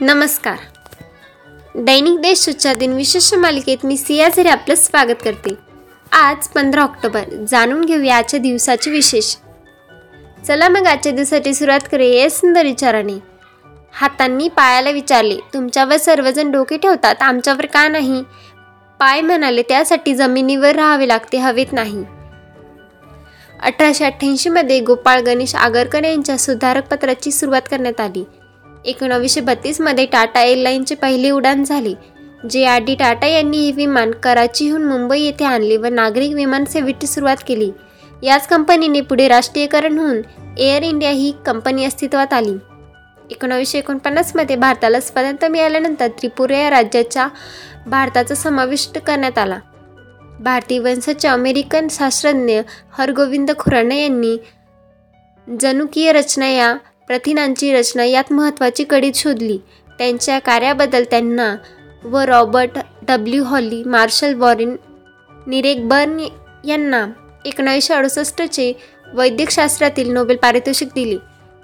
नमस्कार. दैनिक देश देशच्या दिन विशेष मालिकेत मी सिया झरे आपलं स्वागत करते. आज पंधरा ऑक्टोबर. जाणून घेऊया आजच्या दिवसाचे विशेष. चला मग आजच्या दिवसाची सुरुवात करूया या सुंदर विचाराने. हातांनी पायाला विचारले तुमच्यावर सर्वजण डोके ठेवतात? आमच्यावर का नाही? पाय म्हणाले त्यासाठी जमिनीवर राहावे लागते हवेत नाही. अठराशे अठ्ठ्याऐंशीमध्ये गोपाळ गणेश आगरकर यांच्या सुधारक पत्राची सुरुवात करण्यात आली. एकोणावीसशे बत्तीसमध्ये टाटा एअरलाईनचे पहिली उडान झाली जे आर डी टाटा यांनी हे विमान कराचीहून मुंबई येथे आणले व नागरिक विमान सेवेची सुरुवात केली. याच कंपनीने पुढे राष्ट्रीयकरण होऊन एअर इंडिया ही कंपनी अस्तित्वात आली. एकोणावीसशे एकोणपन्नासमध्ये भारताला स्वातंत्र्य मिळाल्यानंतर त्रिपुरा या राज्याच्या भारताचा समाविष्ट करण्यात आला. भारतीय वंशाचे अमेरिकन शास्त्रज्ञ हरगोविंद खुराना यांनी जनुकीय रचना या प्रथिनांची रचना यात महत्त्वाची कडी शोधली. त्यांच्या कार्याबद्दल त्यांना व Robert W Holley Marshall Warren Nirenberg यांना एकोणावीसशे अडुसष्टचे वैद्यकशास्त्रातील नोबेल पारितोषिक दिले.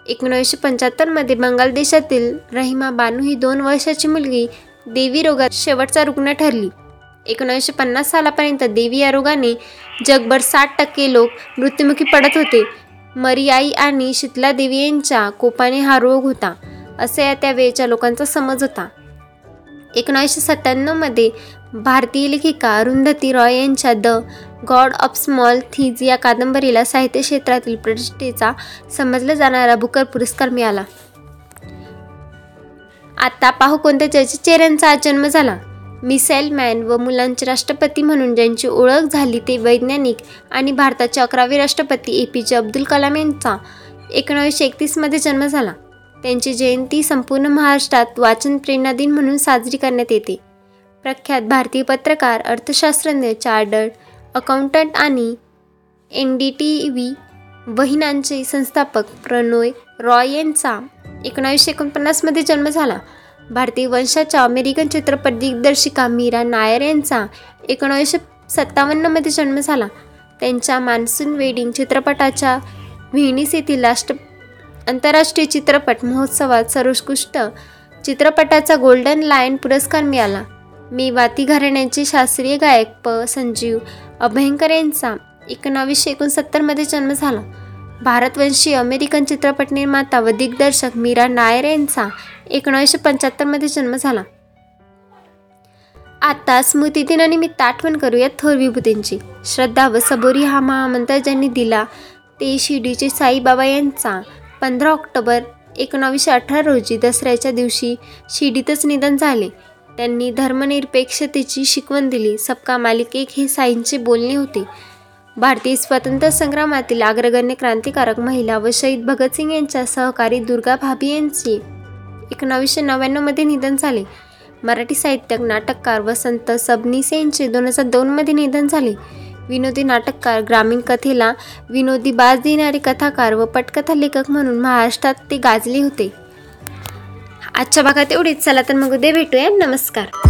एकोणावीसशे पंच्याहत्तरमध्ये बंगाल देशातील रहिमा बानू ही दोन वर्षाची मुलगी देवी रोगात शेवटचा रुग्ण ठरली. एकोणीसशे पन्नास सालापर्यंत देवी या रोगाने जगभर साठ टक्के लोक मृत्युमुखी पडत होते. मरियाई आणि शीतलादेवी यांच्या कोपाने हा रोग होता असे या त्यावेळेच्या लोकांचा समज होता. एकोणीसशे सत्त्याण्णवमध्ये भारतीय लेखिका अरुंधती रॉय यांच्या the God of small things या कादंबरीला साहित्य क्षेत्रातील प्रतिष्ठेचा समजला जाणारा बुकर पुरस्कार मिळाला. आता पाहू कोणत्या चर्चित चेहऱ्यांचा जन्म झाला. मिसाईल मॅन व मुलांचे राष्ट्रपती म्हणून ज्यांची ओळख झाली ते वैज्ञानिक आणि भारताचे अकरावे राष्ट्रपती ए पी जे अब्दुल कलाम यांचा एकोणावीसशे एकतीसमध्ये जन्म झाला. त्यांची जयंती संपूर्ण महाराष्ट्रात वाचन प्रेरणा दिन म्हणून साजरी करण्यात येते. प्रख्यात भारतीय पत्रकार अर्थशास्त्रज्ञ चार्टर्ड अकाउंटंट आणि एन डी टी व्ही वहिनांचे संस्थापक प्रणोय रॉय यांचा एकोणावीसशे एकोणपन्नासमध्ये जन्म झाला. भारतीय वंशाच्या अमेरिकन चित्रपट दिग्दर्शिका मीरा नायर यांचा एकोणावीसशे सत्तावन्नमध्ये जन्म झाला. त्यांच्या मान्सून वेडिंग चित्रपटाच्या व्हिनिस येथील राष्ट्र आंतरराष्ट्रीय चित्रपट महोत्सवात सर्वोत्कृष्ट चित्रपटाचा गोल्डन लायन पुरस्कार मिळाला. मी वाती घराण्याचे शास्त्रीय गायक प. संजीव अभयंकर यांचा एकोणावीसशे एकोणसत्तरमध्ये जन्म झाला. भारतवंशी अमेरिकन चित्रपट निर्माता व दिग्दर्शक मीरा नायर यांचा एकोणीसशे पंच्याहत्तरमध्ये जन्म झाला. आता स्मृतिदिनानिमित्त आठवण करूया थोर विभूतींची. श्रद्धा व सबोरी हा महामंत्र ज्यांनी दिला ते शिर्डीचे साईबाबा यांचा. पंधरा ऑक्टोबर एकोणावीसशे अठरा रोजी दसऱ्याच्या दिवशी शिर्डीतच निधन झाले. त्यांनी धर्मनिरपेक्षतेची शिकवण दिली. सबका मालिक एक हे साईंचे बोलणे होते. भारतीय स्वातंत्र्य संग्रामातील अग्रगण्य क्रांतिकारक महिला व शहीद भगतसिंग यांच्या सहकारी दुर्गा भाभी यांची एकोणावीसशे नव्याण्णवमध्ये निधन झाले. मराठी साहित्यक नाटककार वसंत सबनीस यांचे दोन हजार दोनमध्ये निधन झाले. विनोदी नाटककार ग्रामीण कथेला विनोदी बाज देणारे कथाकार व पटकथा लेखक म्हणून महाराष्ट्रात ते गाजले होते. आजच्या भागात एवढेच. चला तर मग उद्या भेटूया. नमस्कार.